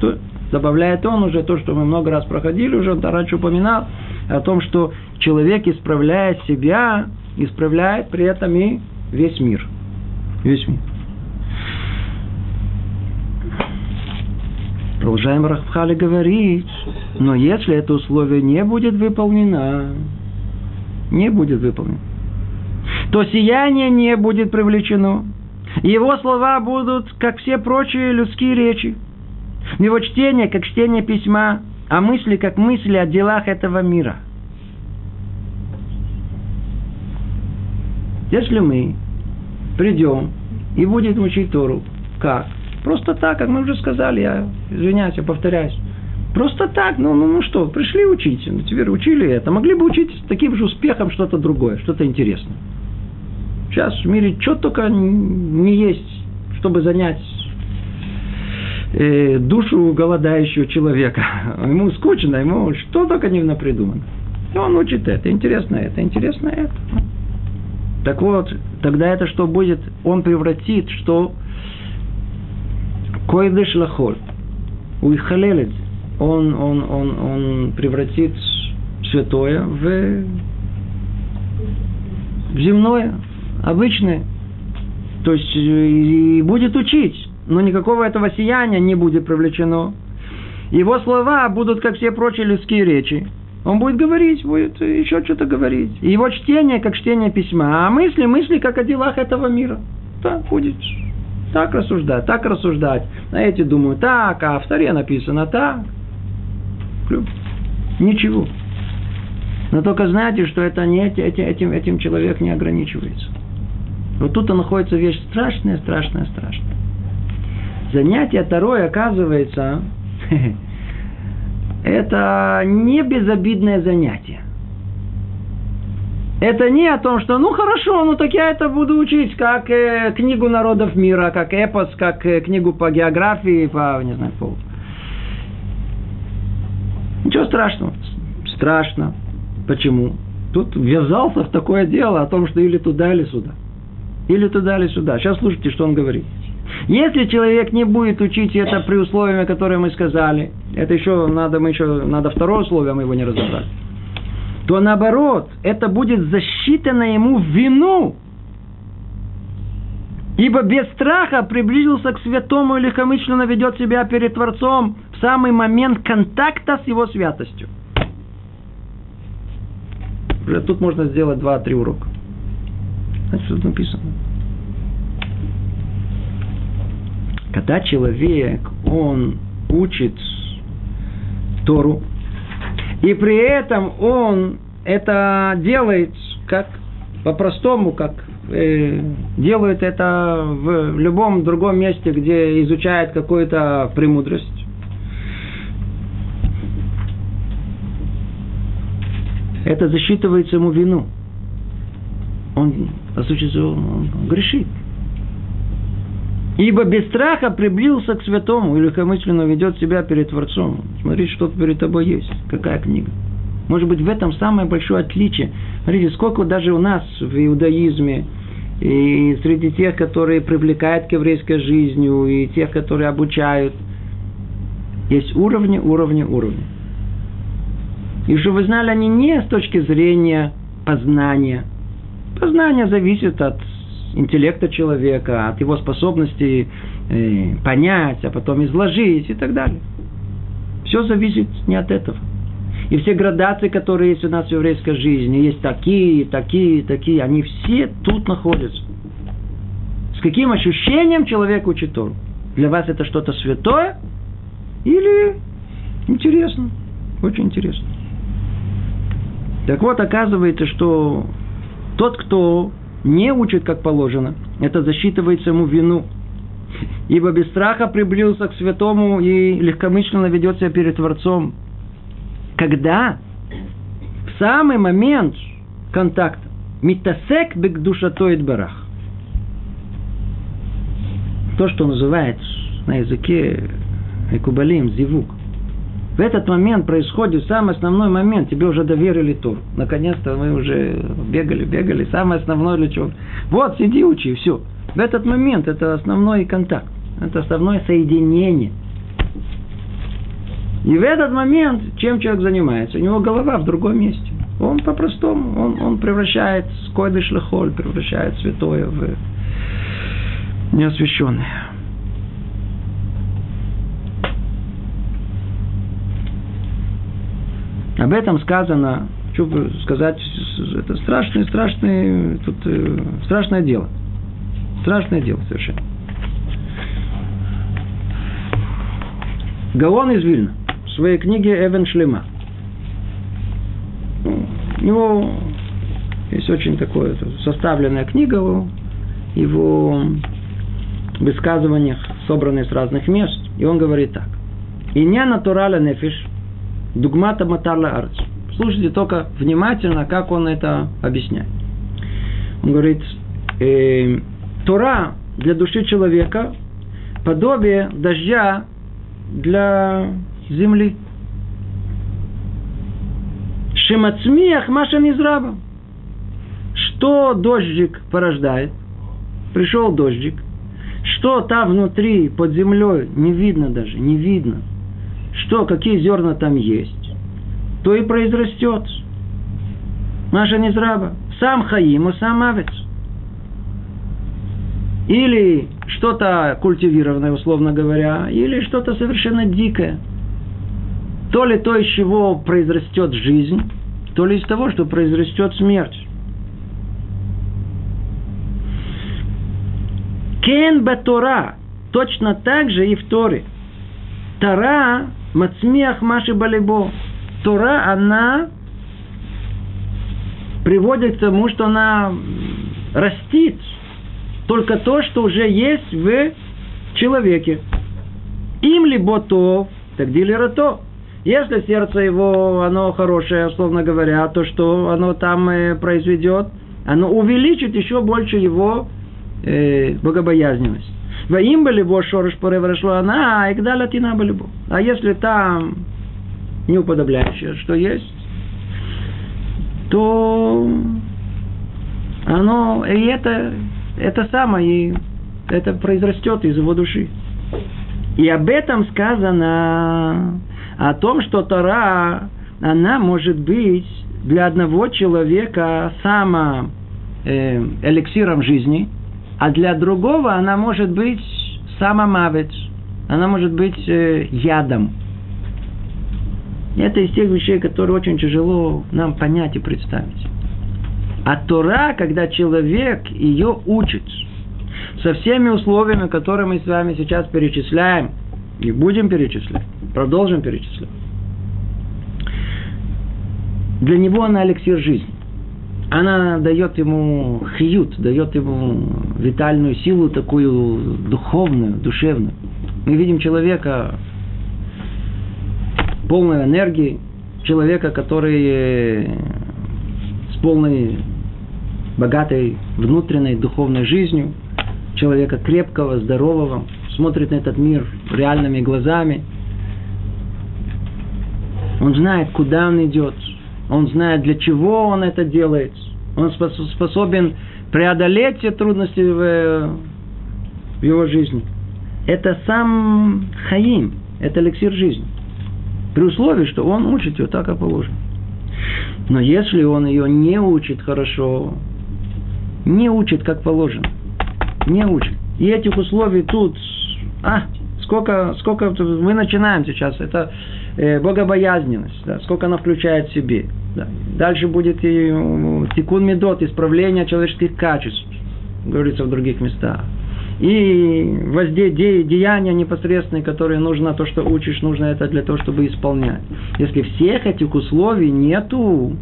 Speaker 1: То, добавляет он уже то, что мы много раз проходили, уже он раньше упоминал, о том, что человек, исправляя себя, исправляет при этом и весь мир. Весь мир. Продолжаем Рахпхали говорить, но если это условие не будет выполнено, не будет выполнено, то сияние не будет привлечено. Его слова будут, как все прочие людские речи. Его чтение, как чтение письма, а мысли, как мысли о делах этого мира. Если мы придем и будем учить Тору, как? Просто так, как мы уже сказали, я извиняюсь, я повторяюсь. Просто так, ну, ну, ну что, пришли учить, ну, теперь учили это. Могли бы учить с таким же успехом что-то другое, что-то интересное. Сейчас в мире что только не есть, чтобы занять э, душу голодающего человека. Ему скучно, ему что только не придумано. И он учит это, интересно это, интересно это. Так вот, тогда это что будет? Он превратит, что койдыш лахоль, уихалелец, он, он, он, он превратит святое в, земное, обычное. То есть и будет учить но никакого этого сияния не будет привлечено. Его слова будут, как все прочие людские речи. Он будет говорить, будет еще что-то говорить. Его чтение, как чтение письма. А мысли, мысли, как о делах этого мира. Так будет. Так рассуждать, так рассуждать. А эти думают так, а в таре написано так. Ничего. Но только знаете, что это не этим, этим человек не ограничивается. Вот тут находится вещь страшная, страшная, страшная занятие второе, оказывается, это не безобидное занятие. Это не о том, что ну хорошо, ну так я это буду учить, как э, книгу народов мира, как эпос, как э, книгу по географии, по, не знаю, по... Ничего страшного. Страшно. Почему? Тут ввязался в такое дело о том, что или туда, или сюда. Или туда, или сюда. Сейчас слушайте, что он говорит. Если человек не будет учить это при условиях, которые мы сказали, это еще надо, мы еще, надо второе условие, мы его не разобрали, то наоборот, это будет засчитано ему в вину. Ибо без страха приблизился к святому и легкомысленно ведет себя перед Творцом в самый момент контакта с его святостью. Уже тут можно сделать два-три урока. Значит, что написано. Когда человек, он учит Тору, и при этом он это делает как по-простому, как э, делают это в любом другом месте, где изучает какую-то премудрость. Это засчитывается ему вину. Он, осуществил, он грешит. Ибо без страха приблизился к святому и легкомысленно ведет себя перед Творцом. Смотри, что перед тобой есть. Какая книга. Может быть, в этом самое большое отличие. Смотрите, сколько даже у нас в иудаизме, и среди тех, которые привлекают к еврейской жизни, и тех, которые обучают, есть уровни, уровни, уровни. И что вы знали, они не с точки зрения познания. Познание зависит от интеллекта человека, от его способности э, понять, а потом изложить и так далее. Все зависит не от этого. И все градации, которые есть у нас в еврейской жизни, есть такие, такие, такие, они все тут находятся. С каким ощущением человек учит Тору? Для вас это что-то святое? Или интересно? Очень интересно. Так вот, оказывается, что тот, кто не учит как положено, это засчитывается ему вину. Ибо без страха приблизился к святому и легкомысленно ведет себя перед Творцом. Когда? В самый момент контакта. Митасек бек душатоид барах. То, что называется на языке Экубалим, зивук. В этот момент происходит самый основной момент. Тебе уже доверили тур. Наконец-то мы уже бегали, бегали. Самое основное для чего? Вот, сиди, учи, все. В этот момент это основной контакт. Это основное соединение. И в этот момент, чем человек занимается? У него голова в другом месте. Он по-простому, он, он превращает скойдыш лехоль, превращает святое в неосвященное. Об этом сказано, что сказать, это страшное, страшное, тут, э, страшное дело. Страшное дело совершенно. Гаон из Вильна в своей книге Эвен Шлема. У него есть очень такое составленная книга о его высказываниях, собранные с разных мест. И он говорит так. И не натураля нефиш, Дугмата Матарла Арц. Слушайте только внимательно, как он это объясняет. Он говорит, э, Тора для души человека подобие дождя для земли. Шемацмиях Маша Низраба. Что дождик порождает? Пришел дождик. Что там внутри, под землей, не видно даже, не видно – что, какие зерна там есть, то и произрастет. Наша незраба. Сам хаим, сам авец. Или что-то культивированное, условно говоря, или что-то совершенно дикое. То ли то, из чего произрастет жизнь, то ли из того, что произрастет смерть. Кен Батора точно так же и в Торе. Тора Мацмиах Маши Балибо. Тора, она приводит к тому, что она растит только то, что уже есть в человеке. Им либо то, так дилера то. Если сердце его, оно хорошее, условно говоря, то, что оно там э, произведет, оно увеличит еще больше его э, богобоязненность. Ваим были бо шорыш пореврешло она, и гда латина были. А если там неуподобляющее, что есть, то оно, и это, это самое, и это произрастет из его души. И об этом сказано, о том, что Тора, она может быть для одного человека само э, эликсиром жизни, а для другого она может быть самомавец, она может быть э, ядом. Это из тех вещей, которые очень тяжело нам понять и представить. А Тора, когда человек ее учит, со всеми условиями, которые мы с вами сейчас перечисляем, и будем перечислять, продолжим перечислять, для него она эликсир жизни она дает ему хьют, дает ему витальную силу такую духовную, душевную. Мы видим человека полной энергии, человека, который с полной, богатой внутренней духовной жизнью, человека крепкого, здорового, смотрит на этот мир реальными глазами. Он знает, куда он идет, он знает, для чего он это делает. Он способен преодолеть все трудности в, в его жизни. Это сам Хаим, это эликсир жизни. При условии, что он учит ее так, как положено. Но если он ее не учит хорошо, не учит, как положено, не учит. И этих условий тут, а, сколько, сколько мы начинаем сейчас, это э, богобоязненность, да, сколько она включает в себе. Да. Дальше будет и тикун медот, исправление человеческих качеств, говорится в других местах. и деяния непосредственные, которые нужно, то, что учишь, нужно это для того, чтобы исполнять. Если всех этих условий нету,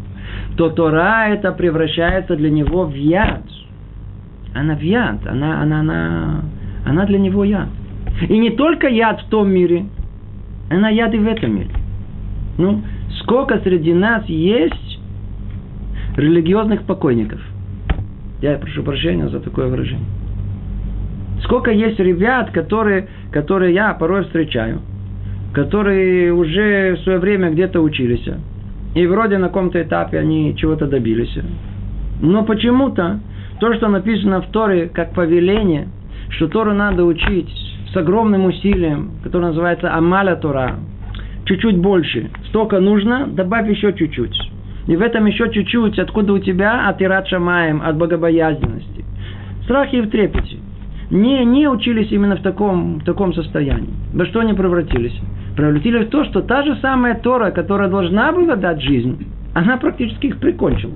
Speaker 1: то Тора это превращается для него в яд. Она в яд, она, она, она, она для него яд. И не только яд в том мире, она яд и в этом мире. Ну, сколько среди нас есть религиозных покойников? Я прошу прощения за такое выражение. Сколько есть ребят, которые, которые я порой встречаю, которые уже в свое время где-то учились, и вроде на каком-то этапе они чего-то добились. Но почему-то то, что написано в Торе как повеление, что Тору надо учить с огромным усилием, которое называется Амаля Тора, чуть-чуть больше. Столько нужно, добавь еще чуть-чуть. И в этом еще чуть-чуть, откуда у тебя от Ират Шамаем, от богобоязненности. Страхи и в трепете. Не, не учились именно в таком, в таком состоянии. Во что они превратились? Превратились в то, что та же самая Тора, которая должна была дать жизнь, она практически их прикончила.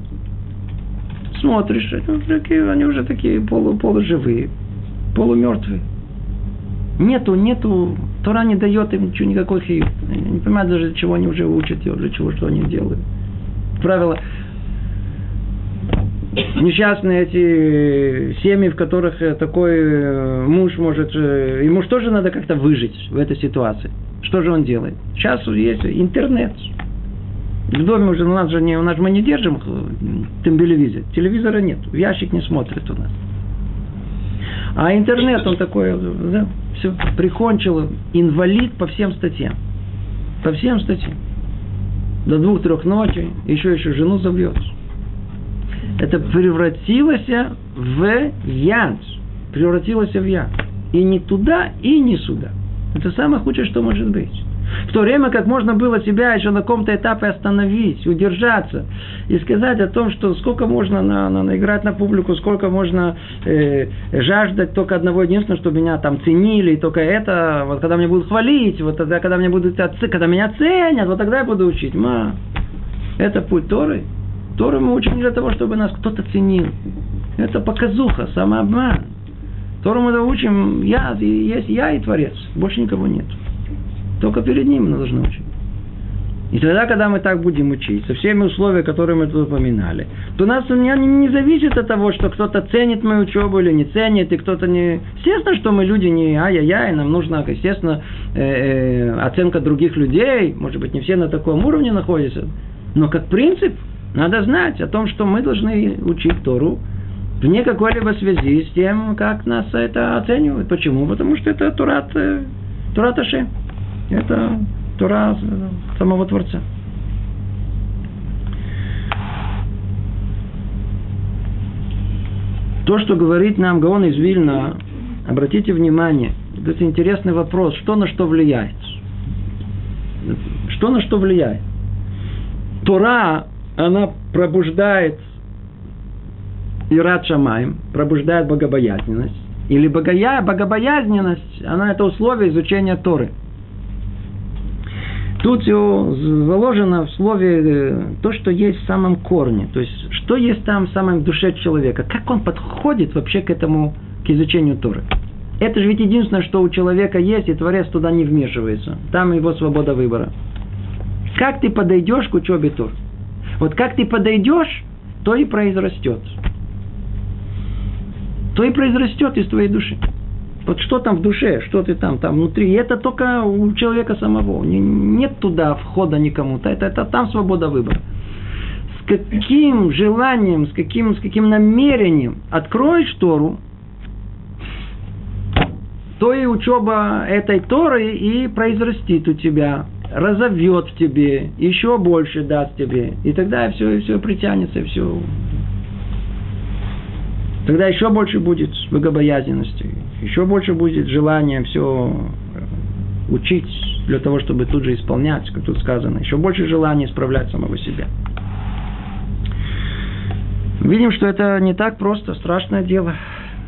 Speaker 1: Смотришь, они уже такие полу, полуживые, полумертвые. Нету, нету, Тора не дает им ничего, никакой хиюб. Не понимают даже, для чего они уже учат, для чего, что они делают. Правило, несчастные эти семьи, в которых такой э, муж может... Э, ему же тоже надо как-то выжить в этой ситуации. Что же он делает? Сейчас есть интернет. В доме уже у нас же не, у нас же мы не держим э, телевизор. Телевизора нет. Ящик не смотрит у нас. А интернет, он такой, да, все, прикончил, инвалид по всем статьям. По всем статьям. До двух-трех ночи, еще еще жену забьет. Это превратилось в яд. Превратилось в яд. И не туда, и не сюда. Это самое худшее, что может быть. В то время как можно было себя еще на каком-то этапе остановить, удержаться и сказать о том, что сколько можно на, на, наиграть на публику, сколько можно э, жаждать только одного единственного, чтобы меня там ценили, и только это, вот когда меня будут хвалить, вот тогда, когда, меня будут, когда меня ценят, вот тогда я буду учить. Ма, это путь Торы. Торы мы учим для того, чтобы нас кто-то ценил. Это показуха, самообман. Тору мы учим, я, есть я и Творец, больше никого нет. Только перед ним мы должны учить. И тогда, когда мы так будем учить, со всеми условиями, которые мы тут упоминали, то нас не, не зависит от того, что кто-то ценит мою учебу или не ценит, и кто-то не... Естественно, что мы люди не ай-яй-яй, нам нужна, естественно, э, э, оценка других людей, может быть, не все на таком уровне находятся, но как принцип надо знать о том, что мы должны учить Тору вне какой-либо связи с тем, как нас это оценивают. Почему? Потому что это Турат, э, Турат Ашем. Это Тура самого Творца. То, что говорит нам Гаон из Вильна, обратите внимание, это интересный вопрос, что на что влияет. Что на что влияет? Тора, она пробуждает Ират Шамаем, пробуждает богобоязненность. Или богоя, богобоязненность, она это условие изучения Торы – Тут заложено в слове э, то, что есть в самом корне. То есть, что есть там в самом душе человека. Как он подходит вообще к этому, к изучению Торы. Это же ведь единственное, что у человека есть, и Творец туда не вмешивается. Там его свобода выбора. Как ты подойдешь к учебе Тор? Вот как ты подойдешь, то и произрастет. То и произрастет из твоей души. Вот что там в душе, что ты там, там внутри. И это только у человека самого. Нет туда входа никому-то. Это, это там свобода выбора. С каким желанием, с каким, с каким намерением откроешь Тору, то и учеба этой Торы и произрастит у тебя, разовьет в тебе, еще больше даст тебе. И тогда все, все притянется, все. Тогда еще больше будет богобоязненности еще больше будет желания все э, учить для того, чтобы тут же исполнять, как тут сказано. Еще больше желания исправлять самого себя. Видим, что это не так просто, страшное дело.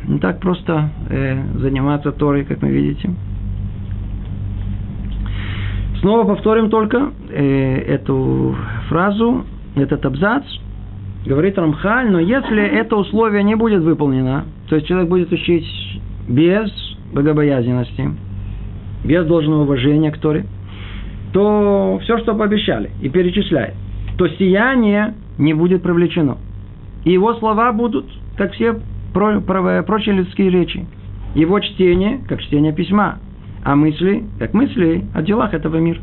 Speaker 1: Не так просто э, заниматься Торой, как вы видите. Снова повторим только э, эту фразу, этот абзац. Говорит Рамхаль, но если это условие не будет выполнено, то есть человек будет учить без богобоязненности, без должного уважения к Торе, то все, что пообещали и перечисляет, то сияние не будет привлечено. И его слова будут, как все про, про, прочие людские речи. Его чтение, как чтение письма. А мысли, как мысли о делах этого мира.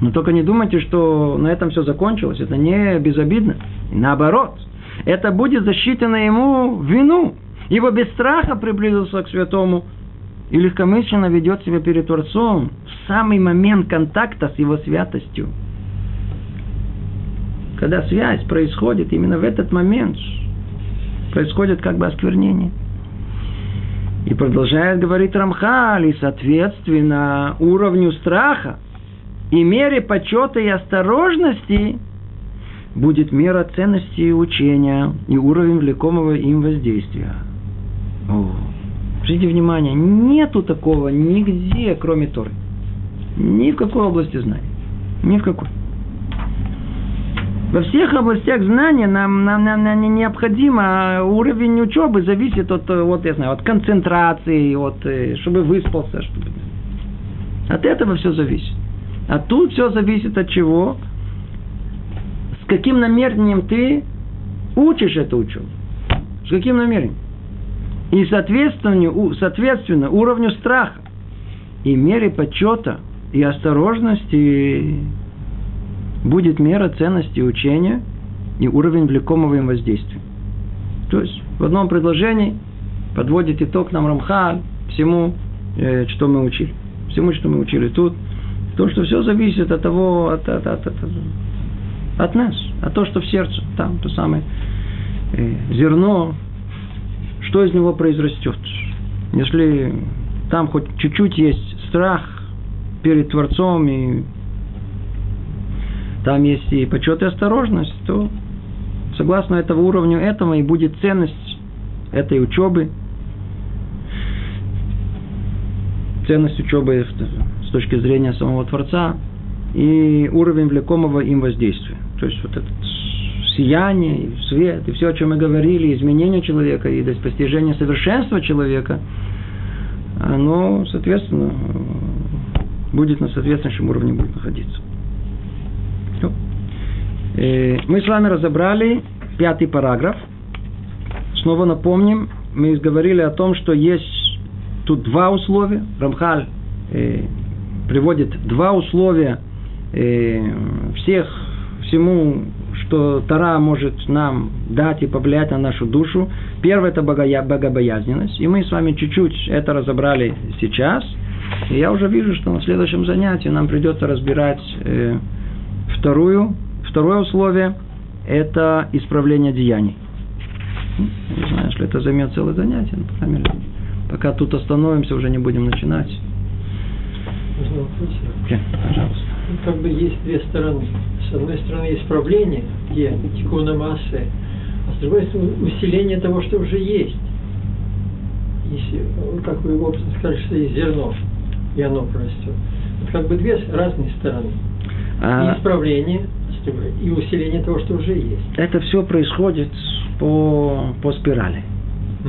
Speaker 1: Но только не думайте, что на этом все закончилось. Это не безобидно. Наоборот, это будет засчитано ему вину. Ибо без страха приблизился к святому и легкомысленно ведет себя перед Творцом в самый момент контакта с его святостью. Когда связь происходит именно в этот момент, происходит как бы осквернение. И продолжает говорить Рамхаль, и соответственно уровню страха и мере почета и осторожности будет мера ценности учения и уровень влекомого им воздействия. Обратите внимание, нету такого нигде, кроме Торы. Ни в какой области знаний. Ни в какой. Во всех областях знания нам, нам, нам, нам необходимо уровень учебы зависит от, вот, я знаю, от концентрации, от, э, чтобы выспался, чтобы... От этого все зависит. А тут все зависит от чего? С каким намерением ты учишь эту учебу? С каким намерением? И соответственно, соответственно уровню страха и мере почета и осторожности будет мера ценности учения и уровень влекомого им воздействия. То есть в одном предложении подводит итог нам Рамхаль всему, э, что мы учили. Всему, что мы учили тут. То, что все зависит от того, от, от, от, от, от нас, от того, что в сердце, там то самое э, зерно, что из него произрастет. Если там хоть чуть-чуть есть страх перед Творцом и там есть и почет и осторожность, то согласно этого уровню этого и будет ценность этой учебы, ценность учебы с точки зрения самого Творца и уровень влекомого им воздействия. То есть вот это сияние, свет, и все, о чем мы говорили, изменение человека и достижение совершенства человека, оно, соответственно, будет на соответствующем уровне будет находиться. Э, мы с вами разобрали пятый параграф. Снова напомним, мы говорили о том, что есть тут два условия. Рамхаль э, приводит два условия э, всех, всему, что Тара может нам дать и повлиять на нашу душу. Первое – это богобоязненность. И мы с вами чуть-чуть это разобрали сейчас. И я уже вижу, что на следующем занятии нам придется разбирать э, вторую Второе условие – это исправление деяний. Не знаю, если это займет целое занятие, но, по мере, пока тут остановимся, уже не будем начинать.
Speaker 2: Okay, пожалуйста. Ну, как бы есть две стороны. С одной стороны, исправление, где тикуна массы, а с другой стороны, усиление того, что уже есть. Если, как вы образно сказали, что есть зерно, и оно растет. Это как бы две разные стороны. А... И исправление – и усиление того, что уже есть.
Speaker 1: Это все происходит по, по спирали.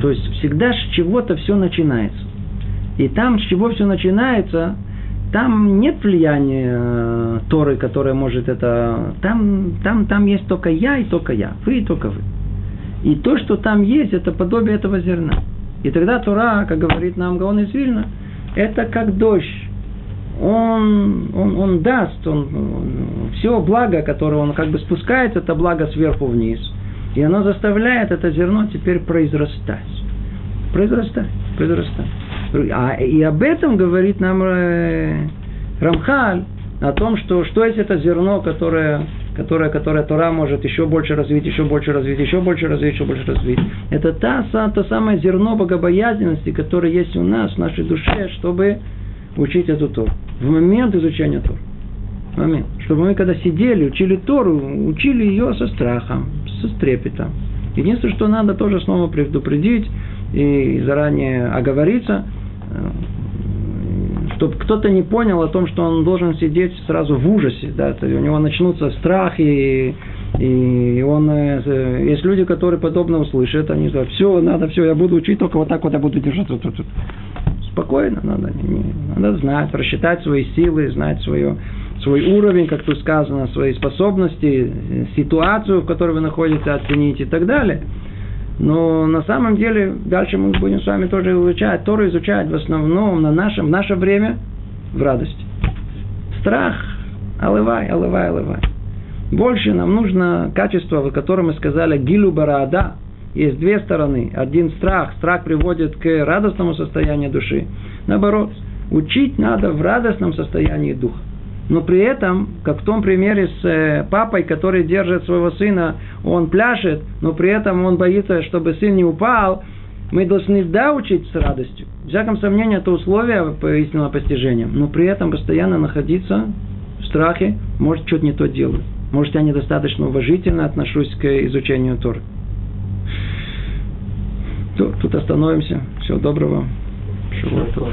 Speaker 1: То есть всегда с чего-то все начинается. И там, с чего все начинается, там нет влияния э, Торы, которая может это... Там, там, там есть только я и только я. Вы и только вы. И то, что там есть, это подобие этого зерна. И тогда Тора, как говорит нам Гаон из Вильна, это как дождь он, он, он даст, он, он, все благо, которое он как бы спускает, это благо сверху вниз. И оно заставляет это зерно теперь произрастать. Произрастать, произрастать. А, и об этом говорит нам э, Рамхаль, о том, что, что есть это зерно, которое, которое, которое Тора может еще больше развить, еще больше развить, еще больше развить, еще больше развить. Это та, то самое зерно богобоязненности, которое есть у нас, в нашей душе, чтобы учить эту Тору. В момент изучения Торы. Момент. Чтобы мы когда сидели, учили Тору, учили ее со страхом, со трепетом. Единственное, что надо тоже снова предупредить и заранее оговориться, чтобы кто-то не понял о том, что он должен сидеть сразу в ужасе, да, у него начнутся страхи и, И он, э, есть люди, которые подобно услышат, они говорят, все, надо, все, я буду учить, только вот так вот я буду держать. Вот, вот, вот. Спокойно, надо, не, надо знать, рассчитать свои силы, знать свое, свой уровень, как тут сказано, свои способности, ситуацию, в которой вы находитесь, оценить и так далее. Но на самом деле, дальше мы будем с вами тоже изучать. Тору изучать в основном на нашем, в наше время в радости. Страх, алывай, алывай, алывай. Больше нам нужно качество, о котором мы сказали, гилу бараада. Есть две стороны. Один страх. Страх приводит к радостному состоянию души. Наоборот, учить надо в радостном состоянии духа. Но при этом, как в том примере с э, папой, который держит своего сына, он пляшет, но при этом он боится, чтобы сын не упал, мы должны да учить с радостью. В всяком сомнении, это условие истинного постижения. Но при этом постоянно находиться в страхе, может, что-то не то делать. Может, я недостаточно уважительно отношусь к изучению Торы. Тут остановимся. Всего доброго. Шавуатов.